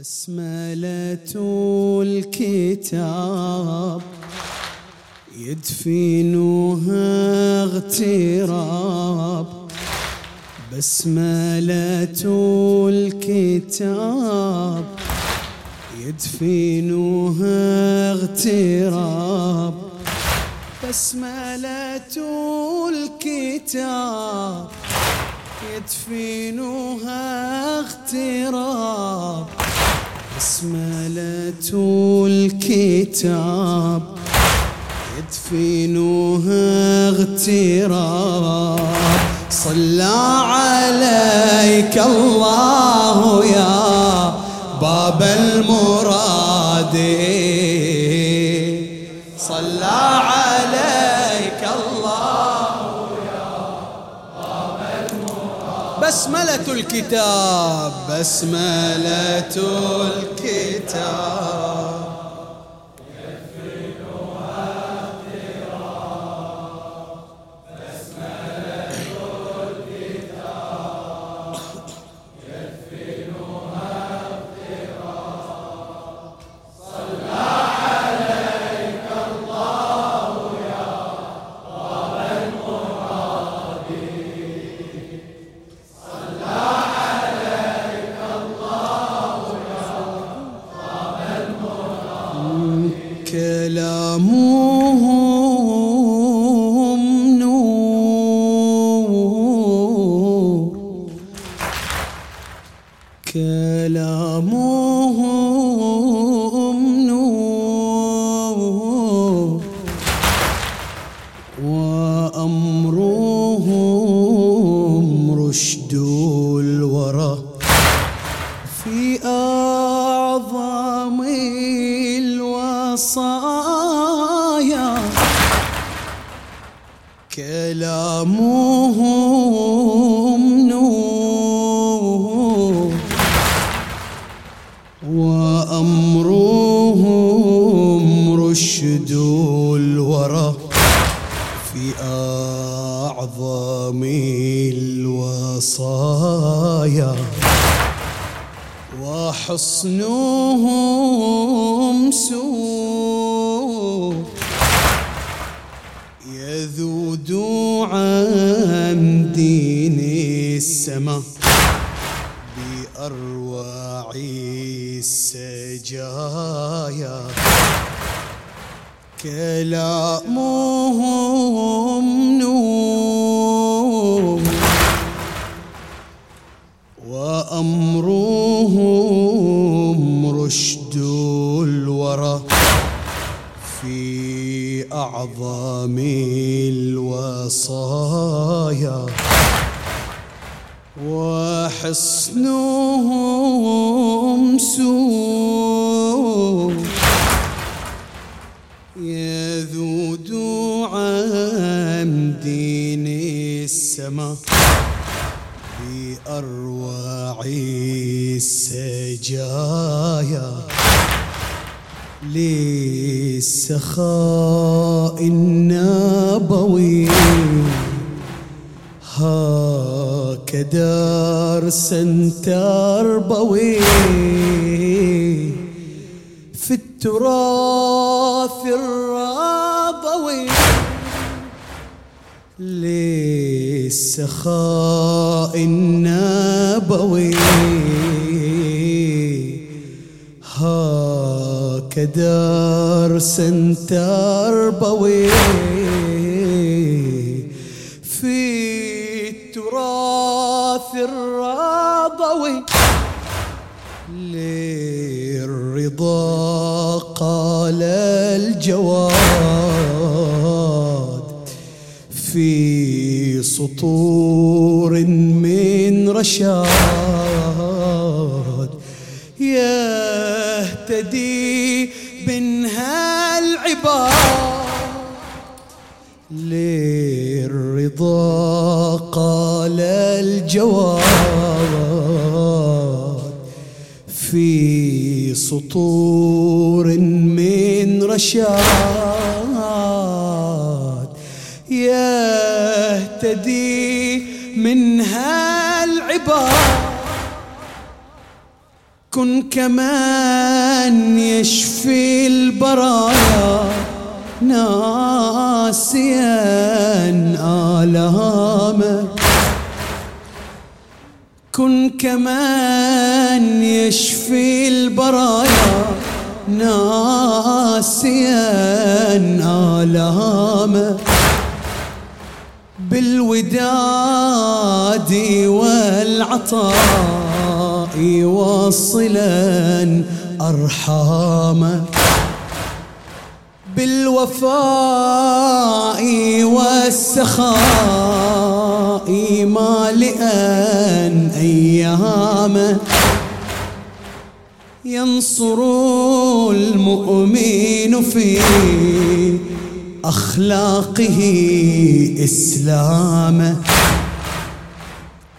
بسملة الكتاب يدفنها اغتراب. بسملة الكتاب يدفنها اغتراب. بسملة الكتاب يدفنها اغتراب. بسملة الكتاب. يدفنها اغتراب. صلى عليك الله يا باب المراد. صلى بسملة الكتاب بسملة الكتاب. كلامهم وأمرهم رشد الورى في أعظم الوصايا. وحصنهم سوء يذود عن دين السماء بأروع السجايا. كلامهم نور وأمرهم رشد الورى في أعظم الوصايا. وحصنهم سوء يذود عن دين السماء بأروع السجايا للسخاء النبوي. هكذا درسا تربوي في التراث الربوي. للسخاء النبوي هكذا درسا تربوي من رشاد يهتدي منها العباد للرضا قال الجواد في سطور من رشاد يهتدي كن كمان يشفي البرايا ناسيا آلامك كن كمان يشفي البرايا ناسيا آلامك بالوداد والعطاء واصلا أرحامك بالوفاء والسخاء مالئا أيامه ينصر المؤمن في أخلاقه إسلامه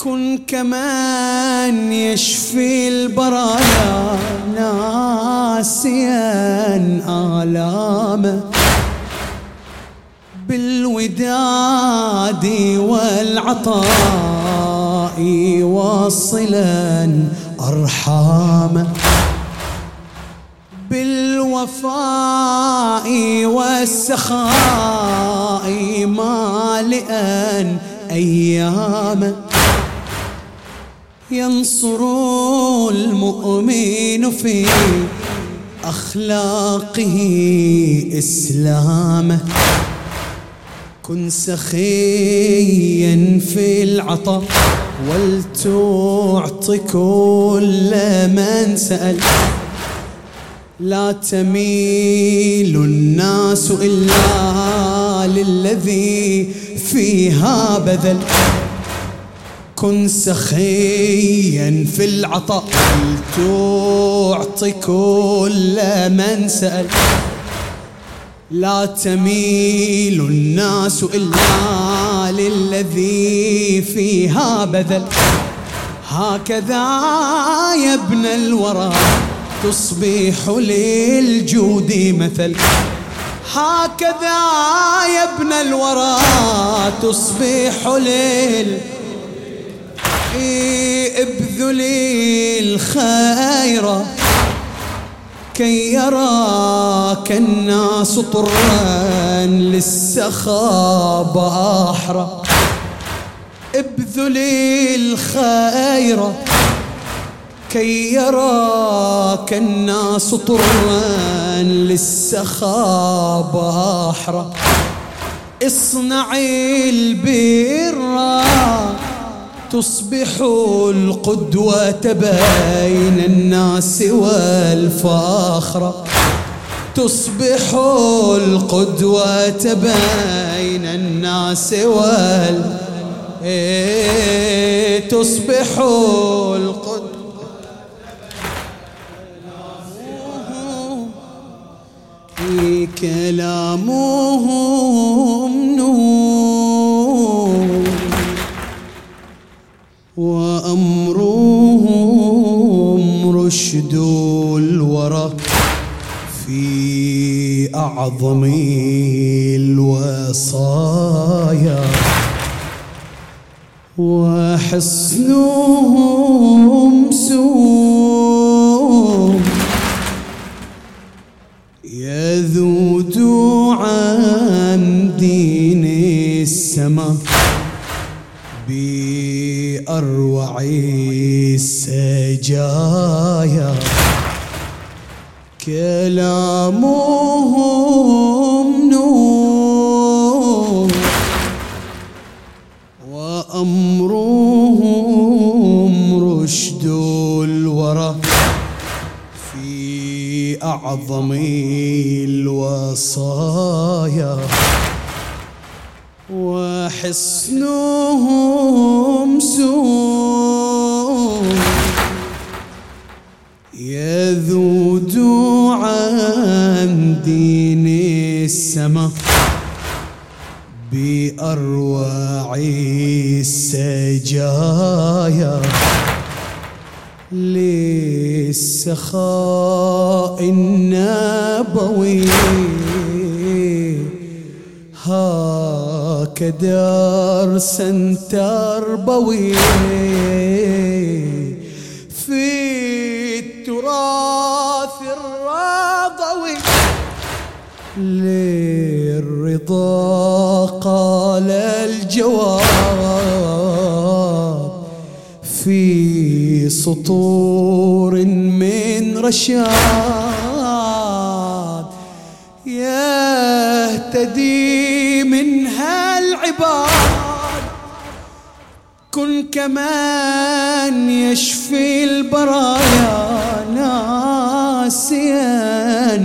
كن كمان يشفي البرايا ناسيا آلامه بالوداد والعطاء واصلا أرحامه بالوفاء والسخاء مالئا أيامه ينصر المؤمن في أخلاقه إسلامه. كن سخيا في العطاء ولتعطي كل من سأل. لا تميل الناس إلا للذي فيها بذل. كن سخيا في العطاء. تعطي كل من سأل؟ لا تميل الناس إلا للذي فيها بذل. هكذا يا ابن الورى تصبح للجود مثل. هكذا يا ابن الورى تصبح ابذلي الخير. كي يراك الناس طرا للسخاء بأحرى ابذلي الخير. كي يراك الناس طرا للسخاء بأحرى اصنعي البر. تصبح القدوة بين الناس والفخر تصبح القدوة بين الناس وال إيه تصبح القدوة كلامهم رشد الورى في أعظم الوصايا. وحصنهم سوم يذود عن دين السماء بأروع السجايا. كلامهم نور وأمرهم رشد الورى في أعظم الوصايا وحصنهم سوء يذود السماء بأروع السجايا للسخاء النبوي. هكذا درسا تربوي في التراث الراضوي للرضا قال الجواب في سطور من رشاد يهتدي منها العباد. كن كمان يشفي البرايا. ناسيا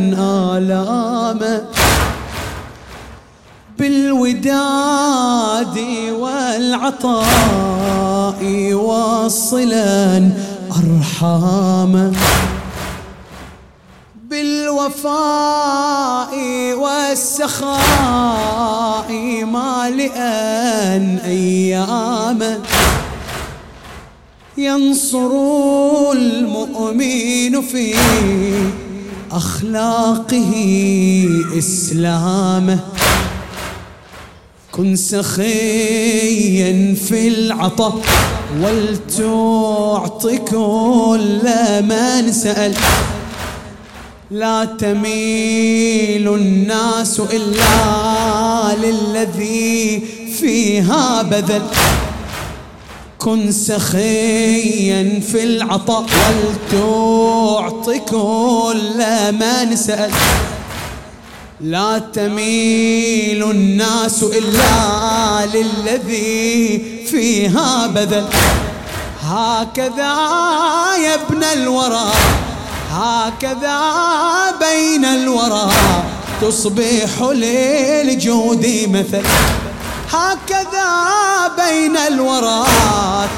آلامه بالوداد والعطاء واصلا أرحامه بالوفاء والسخاء مالئا أيامه ينصر المؤمن في أخلاقه إسلامه. كن سخيا في العطاء ولتعطي كل من سأل لا تميل الناس إلا للذي فيها بذل. كن سخيا في العطاء ولتعطي كل من سأل لا تميل الناس إلا للذي فيها بذل. هكذا يا ابن الورى هكذا بين الورى تصبح للجود مثل. هكذا بين الورى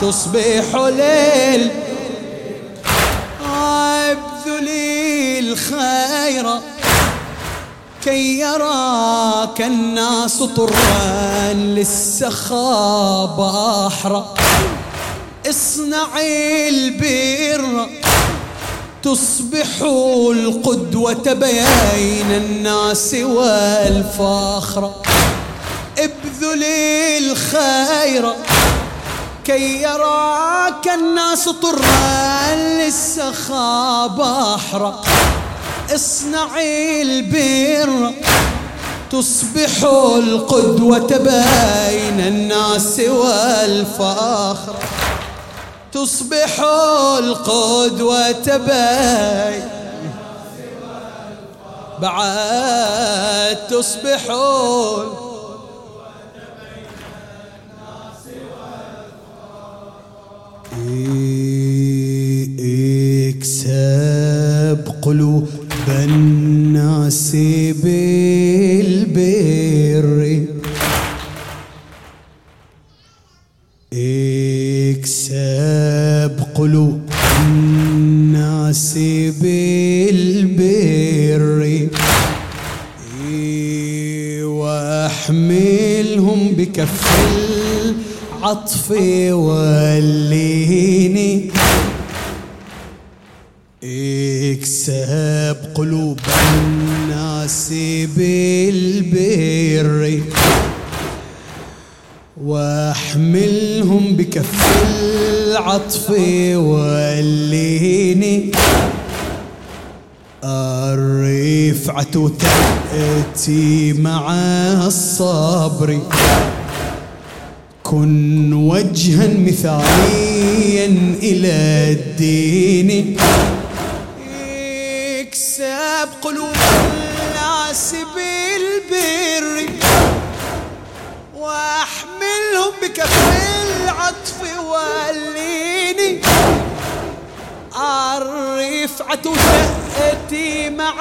تصبح ليل. ابذلي الخير كي يراك الناس طرا للسخاء بحرا اصنعي البر تصبح القدوة بين الناس والفخر ابذلي الخير كي يراك الناس طرا للسخاء بحرا اصنعي البر تصبح القدوة بين الناس والفخر. تصبح القدوة بين بعد تصبح اكسب قلوب الناس بالبر اكسب قلوب الناس بالبر واحملهم بكف العطف واللين العطف واللين الرفعة تأتي مع الصبر. كن وجها مثاليا إلى الدين. اكسب قلوب الناس بالبر. واحملهم بكف العطف واللين الرفعة تأتي مع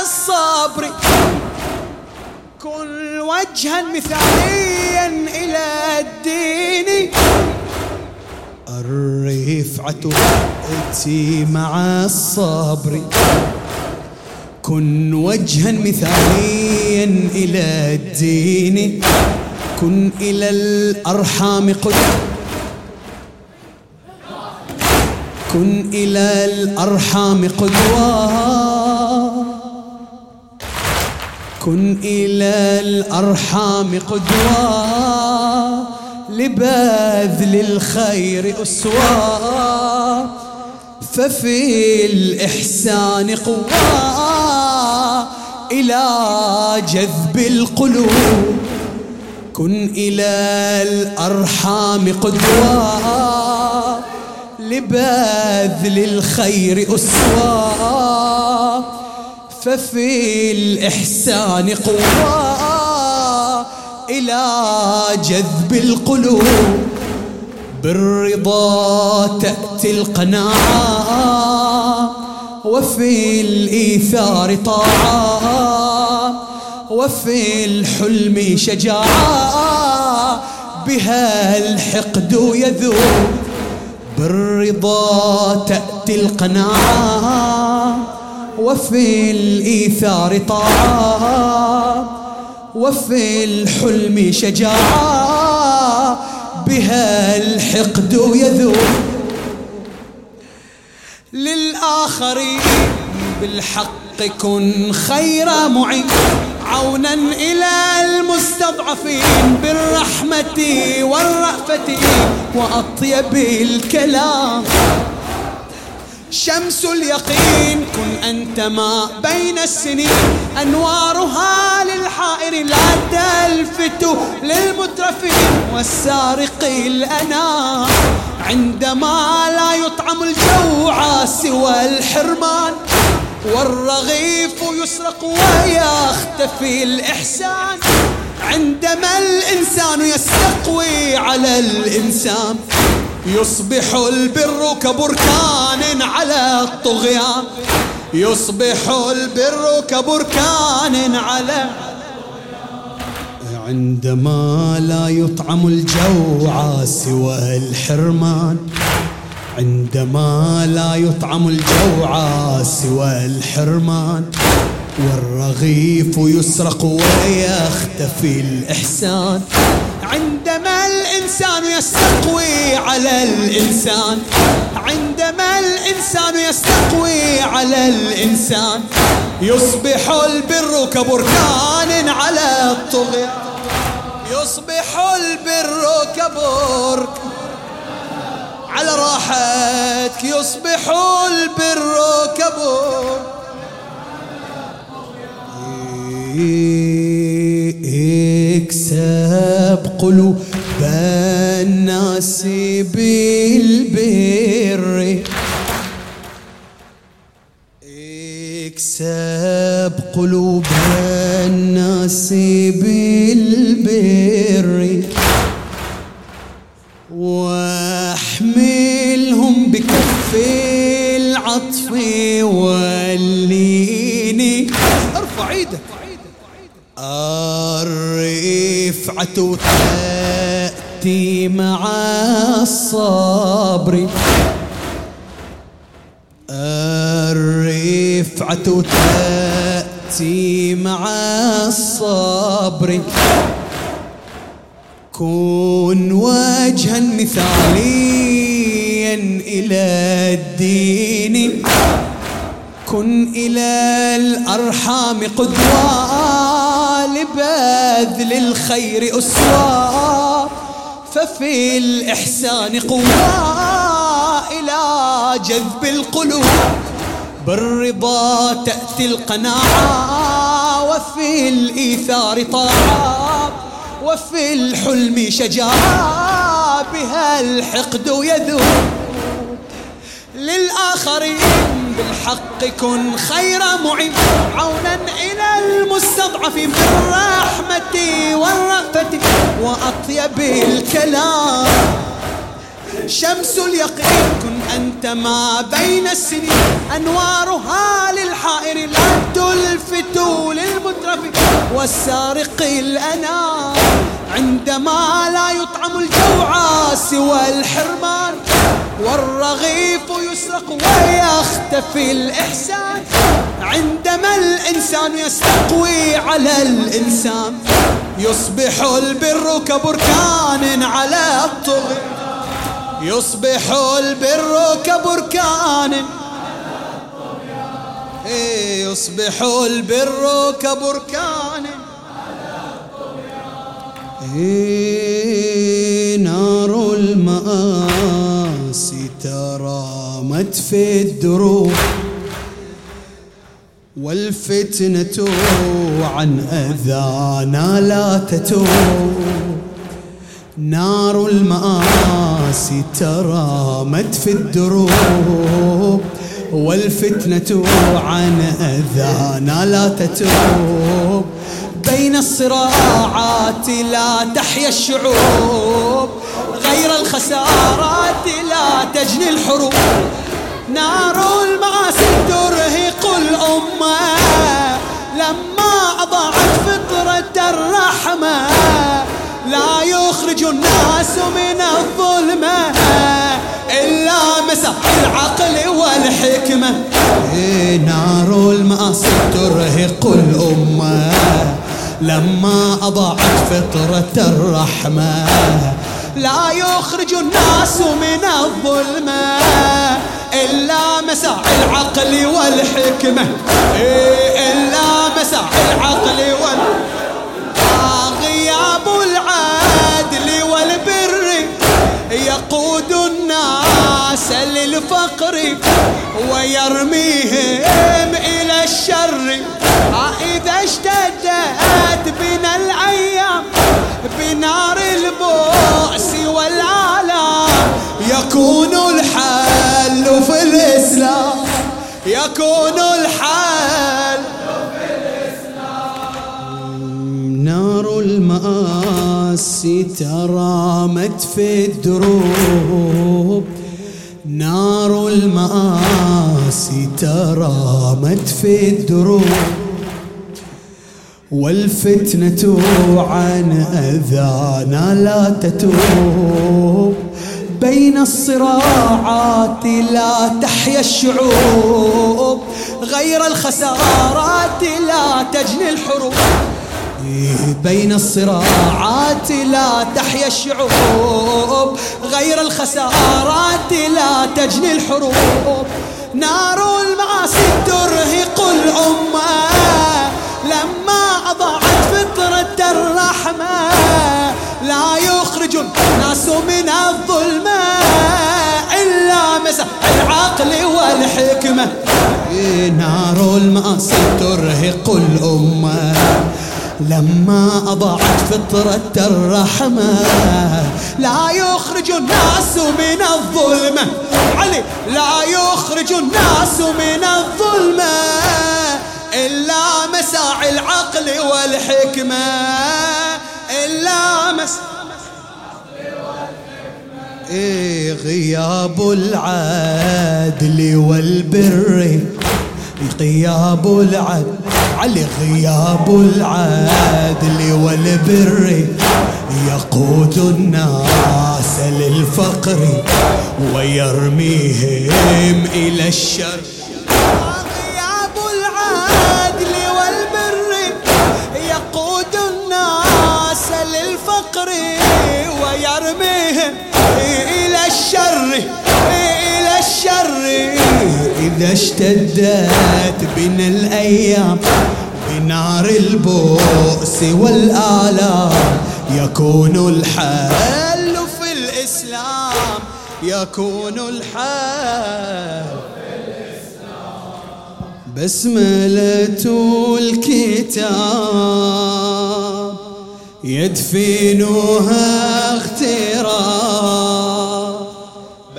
الصبر. كن وجها مثاليا إلى الدين. الرفعة تأتي مع الصبر. كن وجها مثاليا إلى الدين. كن إلى الأرحام قد كن إلى الأرحام قدوة. كن إلى الأرحام قدوة. لبذل الخير أسوة. ففي الإحسان قوة. إلى جذب القلوب. كن إلى الأرحام قدوة. لبذل الخير أسوة ففي الإحسان قوة إلى جذب القلوب بالرضا تأتي القناعة وفي الإيثار طاعة وفي الحلم شجاعة بها الحقد يذوب. بالرضا تأتي القناعة وفي الإيثار طاعة وفي الحلم شجاعة بها الحقد يذوب للآخرين. بالحق كن خير معين. عونا إلى المستضعفين بالرحمة والرأفة وأطيب الكلام. شمس اليقين كن أنت ما بين السنين. أنوارها للحائر لا تلفت للمترفين. والسارق الأنا عندما لا يطعم الجوع سوى الحرمان. والرغيف يسرق ويختفي الإحسان. عندما الإنسان يستقوي على الإنسان يصبح البر كبركان على الطغيان. يصبح البر كبركان على عندما لا يطعم الجوع سوى الحرمان عندما لا يطعم الجوع سوى الحرمان والرغيف يسرق ويختفي الإحسان. عندما الإنسان يستقوي على الإنسان عندما الإنسان يستقوي على الإنسان يصبح البر كبركان على الطغيان. يصبح البر كبرك على راحتك يصبح البر كبر. اكسب قلوب الناس بالبر. اكسب قلوب الناس بالبر. الرفعة تأتي مع الصبر. الرفعة تأتي مع الصبر. كن وجها مثاليا إلى الدين. كن إلى الأرحام قدوة لبذل الخير أسوة ففي الإحسان قوة إلى جذب القلوب بالرضا تأتي القناعة وفي الإيثار طاعة وفي الحلم شجاعة بها الحقد يذوب. للآخرين بالحق كن خير معين عونا إلى المستضعف بالرحمة والرأفة وأطيب الكلام. شمس اليقين كن أنت ما بين السنين. أنوارها للحائر لا تلفت للمترف والسارق الأنا عندما لا يطعم الجوع سوى الحرمان. والرغيف يسرق ويختفي الإحسان. عندما الإنسان يستقوي على الإنسان يصبح البر كبركان على الطغيان. يصبح البر كبركان إيه، يصبح البر كبركان إيه، نار المآسي ترى رامت في الدروب والفتنة عن أذانا لا تتوب. نار المآسي ترامت في الدروب والفتنة عن أذانا لا تتوب. بين الصراعات لا تحيا الشعوب غير الخسارات لا تجني الحروب. نار المعاصي ترهق الأمة. لما أضاعت فطرة الرحمة لا يخرج الناس من الظلمة إلا مسح العقل والحكمة. إيه نار المعاصي ترهق الأمة. لما أضاعت فطرة الرحمة لا يخرج الناس من الظلمة. إلا مسع العقل والحكمة. إيه إلا مسع العقل والحكمة غياب العدل والبر. يقود الناس للفقر ويرميهم إلى الشر. إذا اشتدت ترامت في الدروب نار المآسي ترامت في الدروب. والفتنة عن أذانا لا تتوب بين الصراعات لا تحيا الشعوب غير الخسارات لا تجني الحروب. بين الصراعات لا تحيا الشعوب غير الخسارات لا تجني الحروب. نار المعاصي ترهق الأمة لما أضاعت فطرة الرحمة لا يخرج الناس من الظلمة إلا مسح العقل والحكمة. نار المعاصي ترهق الأمة. لما أضاعت فطرة الرحمة لا يخرج الناس من الظلمة. علي لا يخرج الناس من الظلمة إلا مساع العقل والحكمة. إلا مساع إيه غياب العدل والبر. غياب العدل علي غياب العدل والبر. يقود الناس للفقر ويرميهم إلى الشر. إذا اشتدت بنا الأيام بنار البؤس والآلام. يكون الحل في الإسلام يكون الحل بسملة الكتاب. يدفنها اغتراب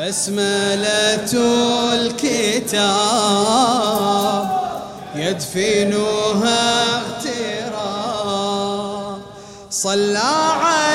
بسملة الكتاب يدفنها اغتراب صلى عليك